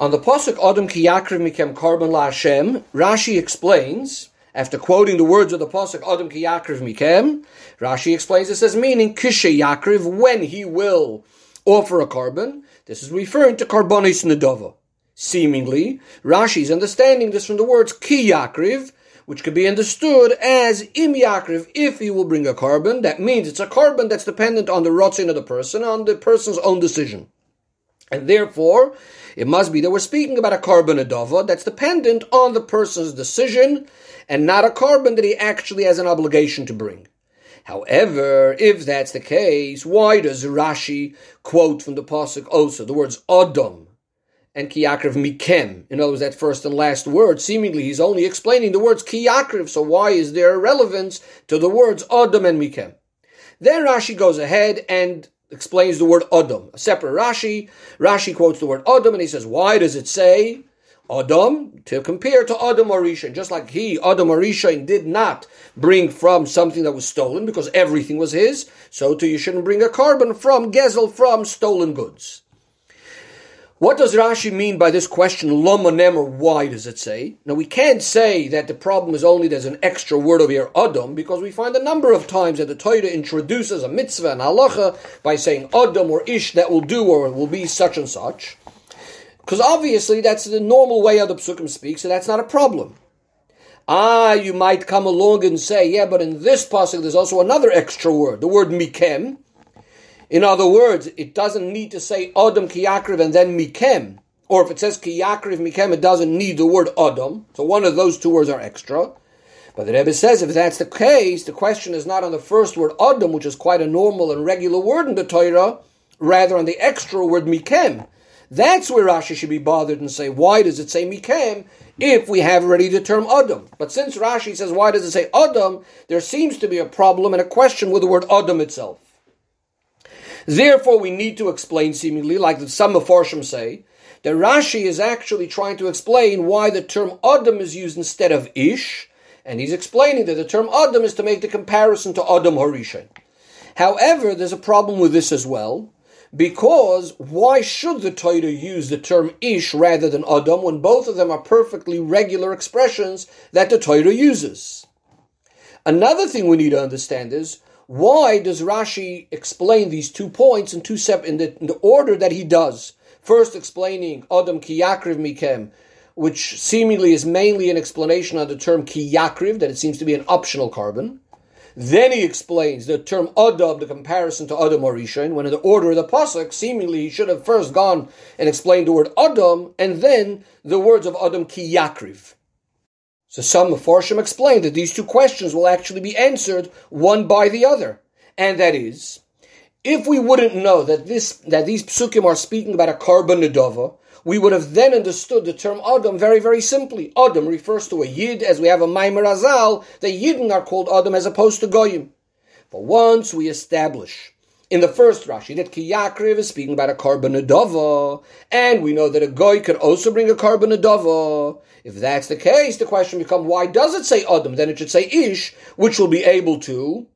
On the Pasuk Adam ki yakriv mikem korban la Hashem, Rashi explains, after quoting the words of the Pasuk Adam ki yakriv mikem, Rashi explains this as meaning kishe yakriv, when he will offer a korban. This is referring to karbonis nedova. Seemingly, Rashi is understanding this from the words ki yakriv, which could be understood as im yakriv, if he will bring a korban. That means it's a korban that's dependent on the rotzin of the person, on the person's own decision. And therefore, it must be that we're speaking about a korban adava that's dependent on the person's decision and not a korban that he actually has an obligation to bring. However, if that's the case, why does Rashi quote from the Pasuk also the words Adam and Kiyakriv Mikem? In other words, that first and last word, seemingly he's only explaining the words Kiyakriv, so why is there a relevance to the words Adam and Mikem? Then Rashi goes ahead and explains the word Adam. A separate Rashi. Rashi quotes the word Adam and he says, why does it say Adam to compare to Adam Arishan? Just like he, Adam Arishan, did not bring from something that was stolen because everything was his, so too you shouldn't bring a korban from Gezel from stolen goods. What does Rashi mean by this question, lama or why does it say? Now we can't say that the problem is only there's an extra word over here, Adam, because we find a number of times that the Torah introduces a mitzvah and halacha by saying Adam or Ish that will do or will be such and such. Because obviously that's the normal way how the psukim speak, so that's not a problem. Ah, you might come along and say, yeah, but in this passage there's also another extra word, the word mikem, in other words, it doesn't need to say Adam Kiyakriv and then Mikem. Or if it says Kiyakriv Mikem, it doesn't need the word Adam. So one of those two words are extra. But the Rebbe says if that's the case, the question is not on the first word Adam, which is quite a normal and regular word in the Torah, rather on the extra word Mikem. That's where Rashi should be bothered and say, why does it say Mikem if we have already the term Adam? But since Rashi says, why does it say Adam, there seems to be a problem and a question with the word Adam itself. Therefore, we need to explain, seemingly, like some of Mefarshim say, that Rashi is actually trying to explain why the term Adam is used instead of Ish, and he's explaining that the term Adam is to make the comparison to Adam Harishan. However, there's a problem with this as well, because why should the Torah use the term Ish rather than Adam when both of them are perfectly regular expressions that the Torah uses? Another thing we need to understand is why does Rashi explain these two points in two sep- in the, in the order that he does? First, explaining Adam kiyakriv mikem, which seemingly is mainly an explanation on the term kiyakriv, that it seems to be an optional korban. Then he explains the term Adam, the comparison to Adam Orishain, when in the order of the pasuk, seemingly he should have first gone and explained the word Adam, and then the words of Adam kiyakriv. So some Mefarshim explain that these two questions will actually be answered one by the other. And that is, if we wouldn't know that this that these psukim are speaking about a korban we would have then understood the term Adam very, very simply. Adam refers to a Yid, as we have a Maimer Azal, the Yidden are called Adam as opposed to Goyim. But once we establish in the first Rashi that Kiyakriv is speaking about a korban adova, and we know that a goy could also bring a korban adova. If that's the case, the question becomes why does it say Adam? Then it should say Ish, which will be able to,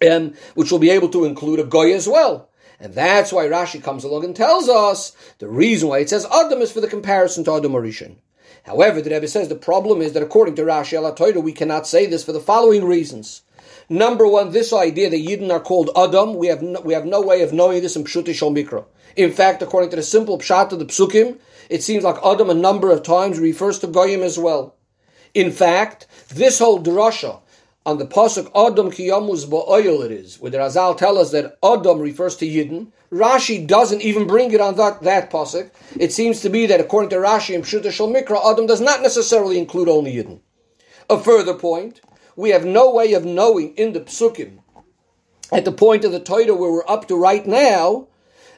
and which will be able to include a goy as well. And that's why Rashi comes along and tells us the reason why it says Adam is for the comparison to Adam Orishan. However, the Rebbe says the problem is that according to Rashi al we cannot say this for the following reasons. Number one, this idea that Yidden are called Adam, we have no, we have no way of knowing this in Pshuti Mikra. In fact, according to the simple Pshat of the Psukim, it seems like Adam a number of times refers to Goyim as well. In fact, this whole drasha on the pasuk Adam kiyamus ba'oil it is, where the Razal tell us that Adam refers to Yidden. Rashi doesn't even bring it on that, that pasuk. It seems to be that according to Rashi in Pshuta Shal Mikra, Adam does not necessarily include only Yidden. A further point, we have no way of knowing in the psukim, at the point of the Torah where we're up to right now,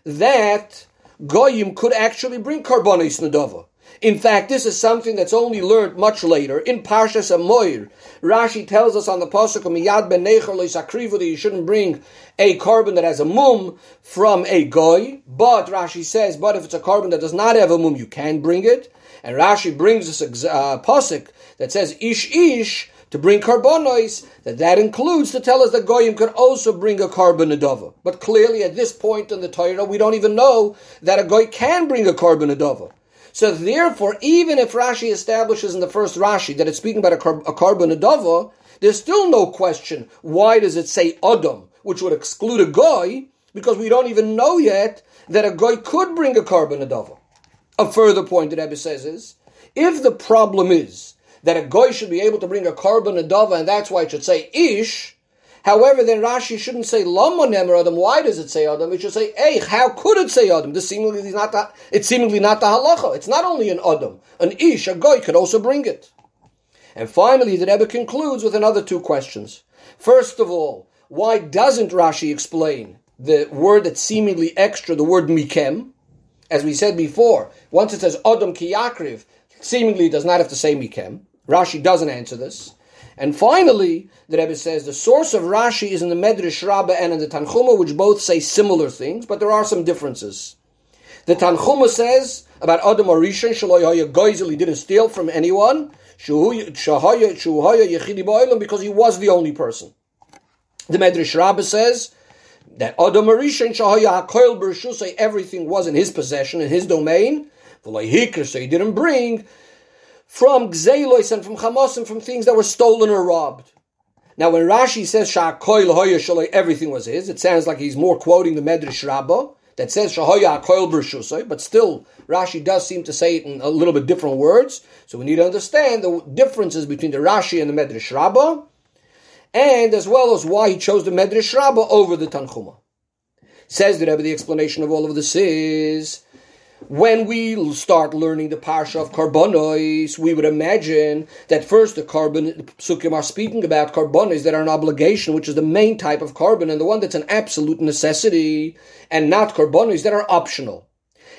that Goyim could actually bring Karbonis Nadava. In fact, this is something that's only learned much later in Parshas Amoir. Rashi tells us on the pasuk Miyad ben that you shouldn't bring a korban that has a mum from a goy. But Rashi says, but if it's a korban that does not have a mum, you can bring it. And Rashi brings this uh, pasuk that says ish ish to bring carbonois, that that includes to tell us that goyim could also bring a korban adova. But clearly, at this point in the Torah, we don't even know that a goy can bring a korban adova. So therefore, even if Rashi establishes in the first Rashi that it's speaking about a, car- a korban adava, there's still no question. Why does it say Adam, which would exclude a goy? Because we don't even know yet that a goy could bring a korban adava. A further point that Rebbe says is, if the problem is that a goy should be able to bring a korban adava, and that's why it should say ish, However, then Rashi shouldn't say Lama Nemer Adam. Why does it say Adam? It should say Eich. How could it say Adam? This seemingly is not the, it's seemingly not the halacha. It's not only an Adam. An Ish, a Goy, could also bring it. And finally, the Rebbe concludes with another two questions. First of all, why doesn't Rashi explain the word that's seemingly extra, the word mikem? As we said before, once it says Adam kiyakriv, seemingly it does not have to say mikem. Rashi doesn't answer this. And finally, the Rebbe says the source of Rashi is in the Medrash Rabbah and in the Tanchuma, which both say similar things, but there are some differences. The Tanchuma says about Adam Arishan, Shaloyaya Goizel, he didn't steal from anyone, because he was the only person. The Medrash Rabbah says that Adam Arishan, Shahaya HaKoil Bershusay, everything was in his possession, in his domain, so he didn't bring from Gzelois and from Chamos and from things that were stolen or robbed. Now, when Rashi says Sha'akoil Hoya everything was his, it sounds like he's more quoting the Medrash Rabbah that says Shahoya Akoil Bershusoi, but still Rashi does seem to say it in a little bit different words. So we need to understand the differences between the Rashi and the Medrash Rabbah, and as well as why he chose the Medrash Rabbah over the Tanchuma. Says the Rebbe, the explanation of all of this is when we start learning the parsha of carbonois, we would imagine that first the korban the psukim are speaking about carbonois that are an obligation, which is the main type of korban and the one that's an absolute necessity, and not carbonois that are optional.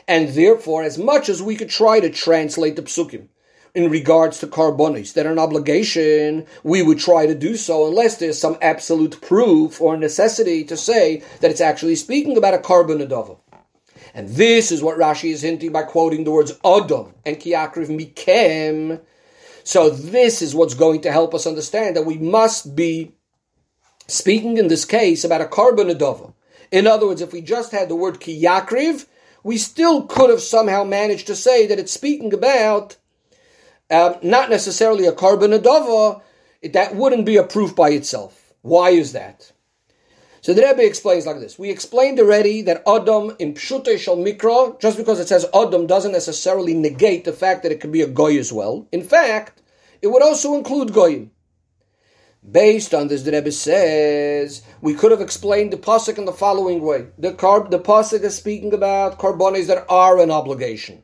And therefore, as much as we could try to translate the psukim in regards to carbonois that are an obligation, we would try to do so unless there's some absolute proof or necessity to say that it's actually speaking about a korban. And this is what Rashi is hinting by quoting the words Adam and Kiakriv Mikem. So this is what's going to help us understand that we must be speaking in this case about a korban adova. In other words, if we just had the word Kiyakriv, we still could have somehow managed to say that it's speaking about uh, not necessarily a korban adova. That wouldn't be a proof by itself. Why is that? So the Rebbe explains like this. We explained already that Adam in Pshute Shal Mikra, just because it says Adam doesn't necessarily negate the fact that it could be a Goy as well. In fact, it would also include Goyim. Based on this, the Rebbe says we could have explained the pasuk in the following way: the carb, the pasuk is speaking about carbones that are an obligation.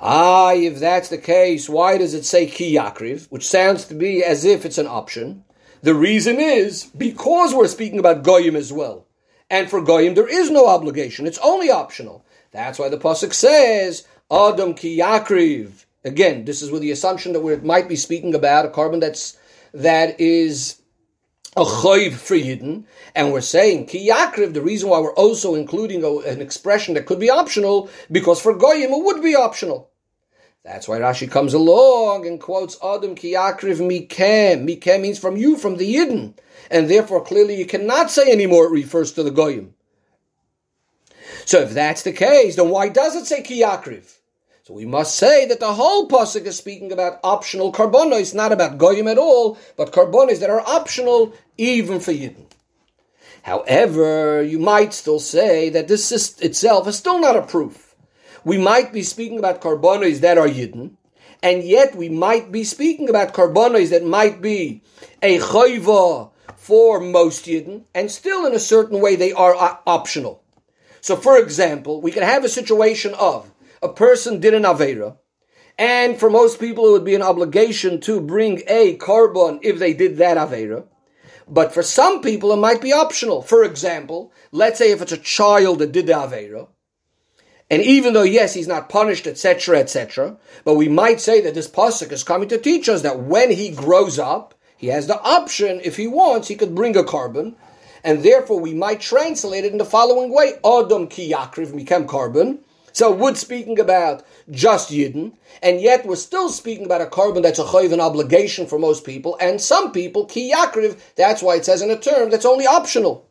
Ah, if that's the case, why does it say ki yakriv, which sounds to be as if it's an option? The reason is because we're speaking about goyim as well. And for goyim, there is no obligation. It's only optional. That's why the pasuk says, Adam ki yakriv. Again, this is with the assumption that we might be speaking about a korban that's, that is a choiv for Yidden, and we're saying ki yakriv, the reason why we're also including a, an expression that could be optional, because for goyim it would be optional. That's why Rashi comes along and quotes Adam Kiyakriv Mikem. Mikem means from you, from the Yidden. And therefore, clearly, you cannot say anymore it refers to the Goyim. So if that's the case, then why does it say Kiyakriv? So we must say that the whole pasuk is speaking about optional korbanos, not about goyim at all, but korbanos that are optional even for yidden. However, you might still say that this is, itself is still not a proof we might be speaking about korbanos that are yidden, and yet we might be speaking about korbanos that might be a chayva for most yidden, and still in a certain way they are optional. So, for example, we can have a situation of a person did an avera, and for most people it would be an obligation to bring a korban if they did that avera. But for some people it might be optional. For example, let's say if it's a child that did the avera, and even though, yes, he's not punished, etc., etc., but we might say that this pasuk is coming to teach us that when he grows up, he has the option, if he wants, he could bring a korban, and therefore we might translate it in the following way: Adam ki yakriv mikem korban. So would speaking about just Yidden, and yet we're still speaking about a korban that's a chayv, an obligation for most people, and some people ki yakriv. That's why it says in a term that's only optional.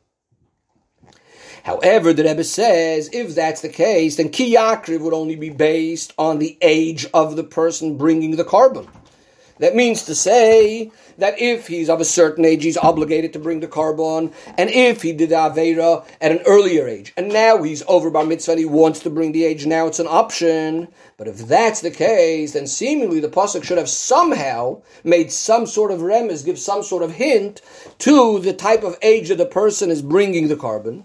However, the Rebbe says if that's the case, then kiyakriv would only be based on the age of the person bringing the korban. That means to say that if he's of a certain age, he's obligated to bring the korban, and if he did the Avera at an earlier age, and now he's over bar mitzvah and he wants to bring the age, now it's an option. But if that's the case, then seemingly the Pasuk should have somehow made some sort of remez, give some sort of hint to the type of age that the person is bringing the korban.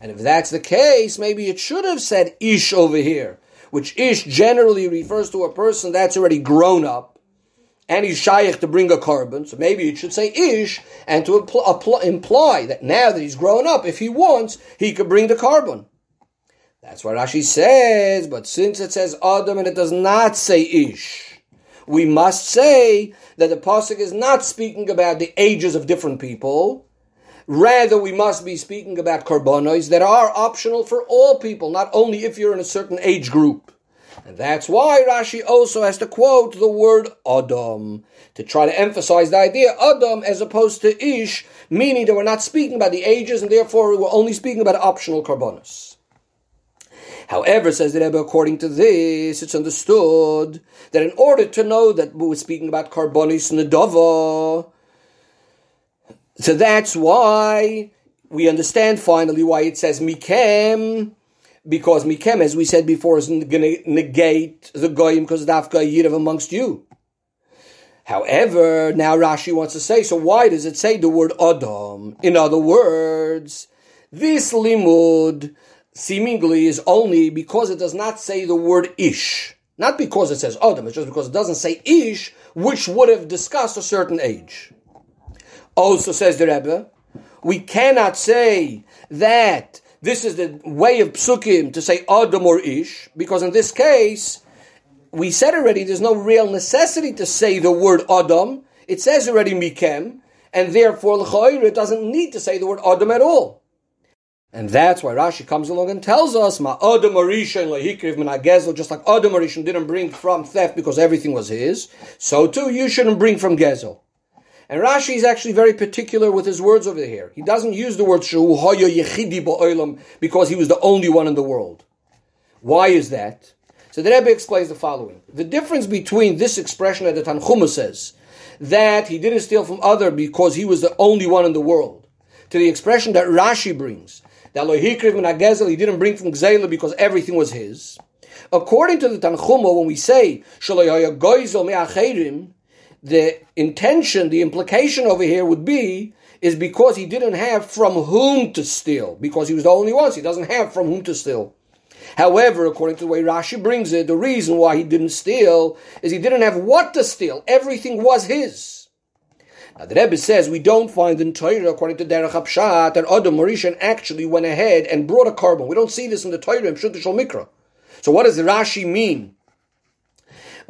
And if that's the case, maybe it should have said ish over here, which ish generally refers to a person that's already grown up and he's shaykh to bring a korban. so maybe it should say ish, and to impl- imply that now that he's grown up, if he wants, he could bring the korban. That's what Rashi says, but since it says Adam and it does not say ish, we must say that the pasuk is not speaking about the ages of different people. Rather, we must be speaking about korbanos that are optional for all people, not only if you're in a certain age group. And that's why Rashi also has to quote the word Adam to try to emphasize the idea Adam as opposed to Ish, meaning that we're not speaking about the ages and therefore we're only speaking about optional korbanos. However, says the Rebbe, according to this, it's understood that in order to know that we're speaking about korbanos nedava, so that's why we understand finally why it says mikem because Mikem, as we said before, is going to negate the Goyim because Dafka Yirav amongst you. However, now Rashi wants to say, so why does it say the word Adam? In other words, this limud seemingly is only because it does not say the word Ish. Not because it says Adam, it's just because it doesn't say Ish, which would have discussed a certain age. Also says the Rebbe, we cannot say that this is the way of psukim to say Adam or Ish, because in this case, we said already there's no real necessity to say the word Adam. It says already Mikem, and therefore it doesn't need to say the word Adam at all. And that's why Rashi comes along and tells us, Ma Adam Arishan Lahikriv Gezel, just like Adam Arishan didn't bring from theft because everything was his, so too you shouldn't bring from Gezel. And Rashi is actually very particular with his words over here. He doesn't use the word Ba'olam because he was the only one in the world. Why is that? So the Rebbe explains the following. The difference between this expression that the Tanchuma says, that he didn't steal from other because he was the only one in the world, to the expression that Rashi brings, that Lohikriv min he didn't bring from Gzela because everything was his. According to the Tanchuma, when we say, the intention, the implication over here would be is because he didn't have from whom to steal, because he was the only one, so he doesn't have from whom to steal. However, according to the way Rashi brings it, the reason why he didn't steal is he didn't have what to steal. Everything was his. Now the Rebbe says we don't find in Torah, according to Derech Hapshat, that Adam Marishan actually went ahead and brought a korban. We don't see this in the Torah in Shul Mikra. So what does Rashi mean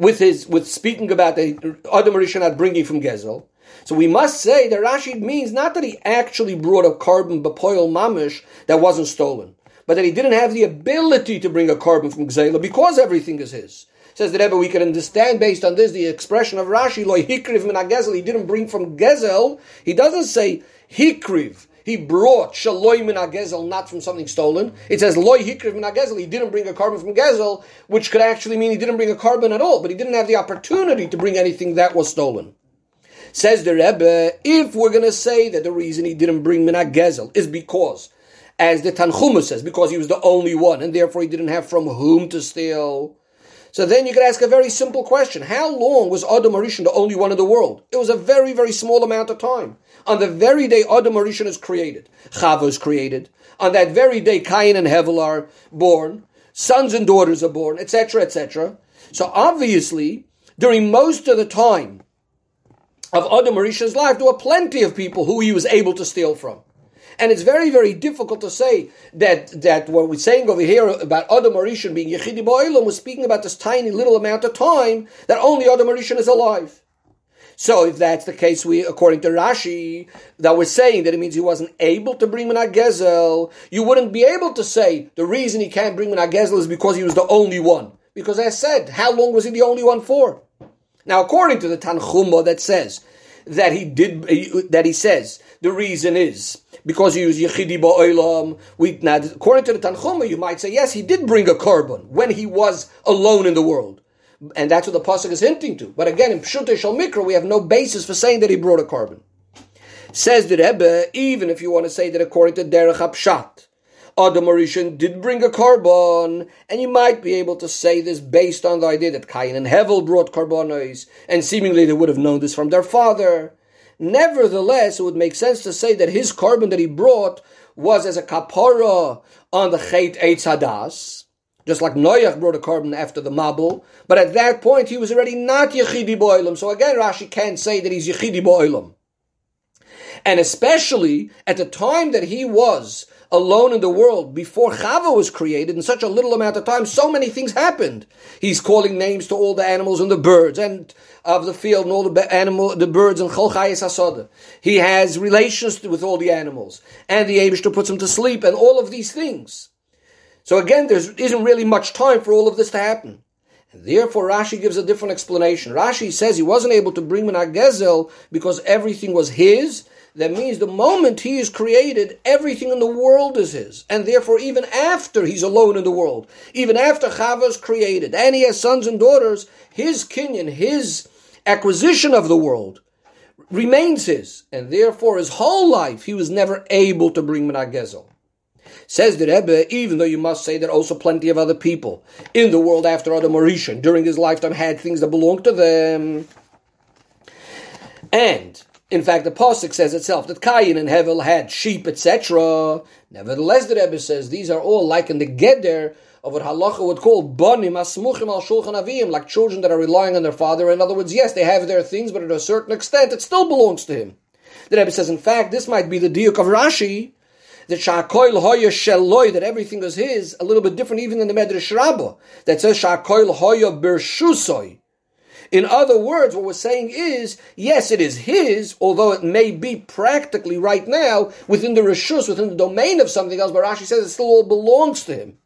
with his with speaking about the Adam Rishon not bringing from Gezel. So we must say that Rashi means not that he actually brought a korban bapoil mamish that wasn't stolen, but that he didn't have the ability to bring a korban from Gezela because everything is his. Says the Rebbe, we can understand based on this the expression of Rashi, loy hikriv min Gezel, He didn't bring from Gezel. He doesn't say hikriv. He brought shaloi min gezel, not from something stolen. It says loy hikriv min gezel. He didn't bring a korban from gezel, which could actually mean he didn't bring a korban at all, but he didn't have the opportunity to bring anything that was stolen. Says the Rebbe, if we're going to say that the reason he didn't bring min gezel is because, as the Tanchuma says, because he was the only one, and therefore he didn't have from whom to steal. So then you could ask a very simple question. How long was Adam Arishan the only one in the world? It was a very, very small amount of time. On the very day Adam Arishan is created, Chava is created. On that very day, Cain and Hevel are born. Sons and daughters are born, etc., etc. So obviously, during most of the time of Adam Arishan's life, there were plenty of people who he was able to steal from. And it's very, very difficult to say that, that what we're saying over here about Adam Arishan being Yechidi Ba'ilam was speaking about this tiny little amount of time that only Adam Arishan is alive. So if that's the case, we, according to Rashi, that we're saying that it means he wasn't able to bring Minag Gezel, you wouldn't be able to say the reason he can't bring Minag Gezel is because he was the only one. Because I said, how long was he the only one for? Now, according to the Tanchuma that says that he did, that he says the reason is because he was Yechidi Ba'olam. We, now, according to the Tanchuma, you might say, yes, he did bring a korban when he was alone in the world. And that's what the Pasuk is hinting to. But again, in Pshutei Shal Mikra, we have no basis for saying that he brought a korban. Says the Rebbe, even if you want to say that according to Derech HaPshat, Adam Arishan did bring a korban, and you might be able to say this based on the idea that Cain and Hevel brought korbanos, and seemingly they would have known this from their father. Nevertheless, it would make sense to say that his korban that he brought was as a kapara on the Chet Eitz Hadas, just like Noach brought a korban after the Mabul, but at that point he was already not Yechidi Boilam. So again, Rashi can't say that he's Yechidi Boilam. And especially at the time that he was alone in the world before Chava was created in such a little amount of time, so many things happened. He's calling names to all the animals and the birds and of the field and all the animal, the birds and Cholchayes. He has relations with all the animals and the Abishter puts him to sleep and all of these things. So again, there isn't really much time for all of this to happen. And therefore, Rashi gives a different explanation. Rashi says he wasn't able to bring Menag Gezel because everything was his, that means the moment he is created, everything in the world is his. And therefore, even after he's alone in the world, even after Chava is created, and he has sons and daughters, his kinyan, his acquisition of the world, remains his. And therefore, his whole life, he was never able to bring Menagezel. Says the Rebbe, even though you must say that also plenty of other people in the world after Adam Orishan during his lifetime had things that belonged to them. And in fact, the Pasuk says itself that Cain and Hevel had sheep, etc. Nevertheless, the Rebbe says these are all like in the Geder of what Halacha would call Bonim Asmuchim al Shulchan Avim, like children that are relying on their father. In other words, yes, they have their things, but at a certain extent, it still belongs to him. The Rebbe says, in fact, this might be the diuk of Rashi, that Shakoil Hoya Sheloi, that everything is his, a little bit different even than the Medrash Rabbah, that says Shakoil Hoya Bershusoi. In other words, what we're saying is, yes, it is his, although it may be practically right now within the rishus, within the domain of something else, but Rashi says it still all belongs to him.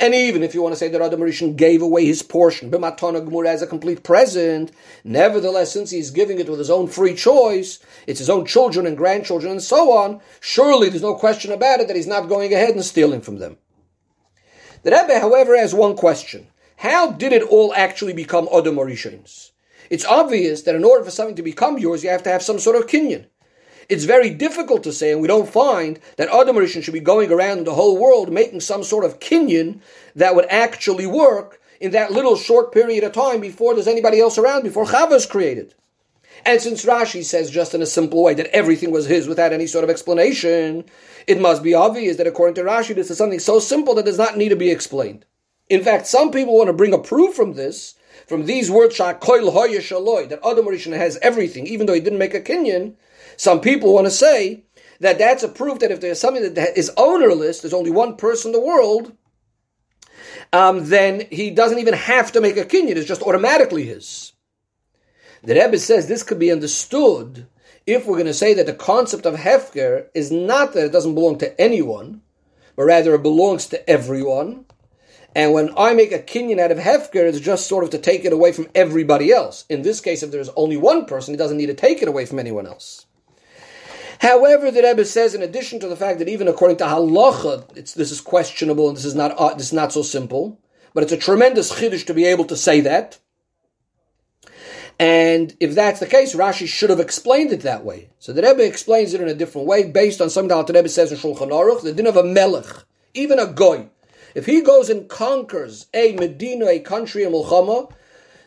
And even if you want to say that Adam Rishon gave away his portion, B'matana Gemur as a complete present, nevertheless, since he's giving it with his own free choice, it's his own children and grandchildren and so on, surely there's no question about it that he's not going ahead and stealing from them. The Rebbe, however, has one question. How did it all actually become Adam Orishons? It's obvious that in order for something to become yours, you have to have some sort of kinyan. It's very difficult to say, and we don't find that Adam Rishon should be going around the whole world making some sort of kinyan that would actually work in that little short period of time before there's anybody else around, before Chava is created. And since Rashi says just in a simple way that everything was his without any sort of explanation, it must be obvious that according to Rashi, this is something so simple that does not need to be explained. In fact, some people want to bring a proof from this, from these words, that Adam Rishon has everything, even though he didn't make a kinyan. Some people want to say that that's a proof that if there's something that is ownerless, there's only one person in the world, um, then he doesn't even have to make a kinyan, it's just automatically his. The Rebbe says this could be understood if we're going to say that the concept of Hefker is not that it doesn't belong to anyone, but rather it belongs to everyone. And when I make a kinyan out of hefker, it's just sort of to take it away from everybody else. In this case, if there's only one person, he doesn't need to take it away from anyone else. However, the Rebbe says, in addition to the fact that even according to halacha, this is questionable and this is not uh, this is not so simple, but it's a tremendous chiddush to be able to say that. And if that's the case, Rashi should have explained it that way. So the Rebbe explains it in a different way, based on something that the Rebbe says in Shulchan Aruch, the din of a melech, even a goy. If he goes and conquers a Medina, a country, a Mulchama,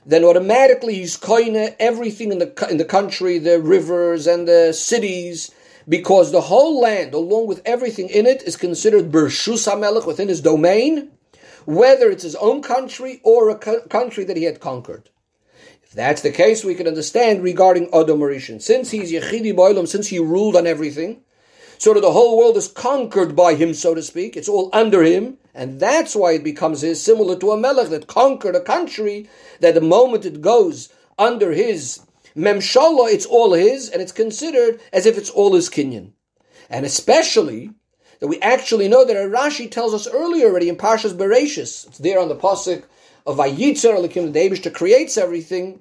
then automatically he's koine everything in the in the country, the rivers and the cities, because the whole land, along with everything in it, is considered Bershus HaMelech within his domain, whether it's his own country or a country that he had conquered. If that's the case, we can understand regarding Adam Marishan. Since he's Yechidi Boilam, since he ruled on everything, so that the whole world is conquered by him, so to speak. It's all under him, and that's why it becomes his, similar to a melech that conquered a country, that the moment it goes under his memshala, it's all his, and it's considered as if it's all his kinyan. And especially, that we actually know that Rashi tells us earlier already in Parshas Bereshis, it's there on the pasuk of Vayitzer, Elokim, the Abish, creates everything,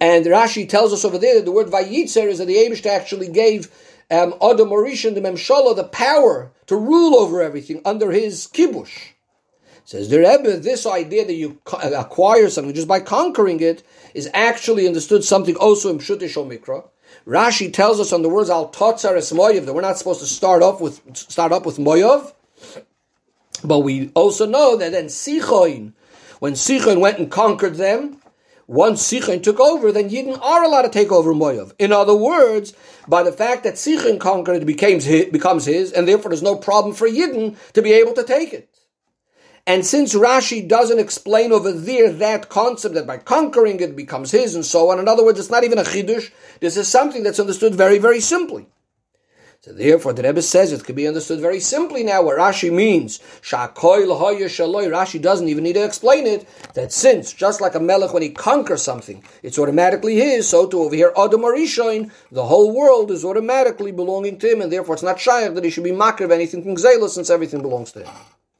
and Rashi tells us over there that the word Vayitzer is that the Abish actually gave um, Adam Orishan, the Memshala, the power to rule over everything under his kibush. Says the Rebbe, this idea that you uh, acquire something just by conquering it is actually understood something also in Pshutish Mikra. Rashi tells us on the words Al Totzar Es Moyev that we're not supposed to start off with start up with Moyev, but we also know that then Sichoin, when Sichoin went and conquered them, once Sichoin took over, then Yidden are allowed to take over Moyev. In other words, by the fact that Sichoin conquered it becomes his, becomes his, and therefore there's no problem for Yidden to be able to take it. And since Rashi doesn't explain over there that concept that by conquering it becomes his and so on, in other words, it's not even a chidush. This is something that's understood very, very simply. So therefore, the Rebbe says it could be understood very simply now. What Rashi means, Rashi doesn't even need to explain it. That since, just like a melech when he conquers something, it's automatically his. So to over here, Adam Arishain, the whole world is automatically belonging to him, and therefore it's not shy that he should be makir of anything from Zayla, since everything belongs to him.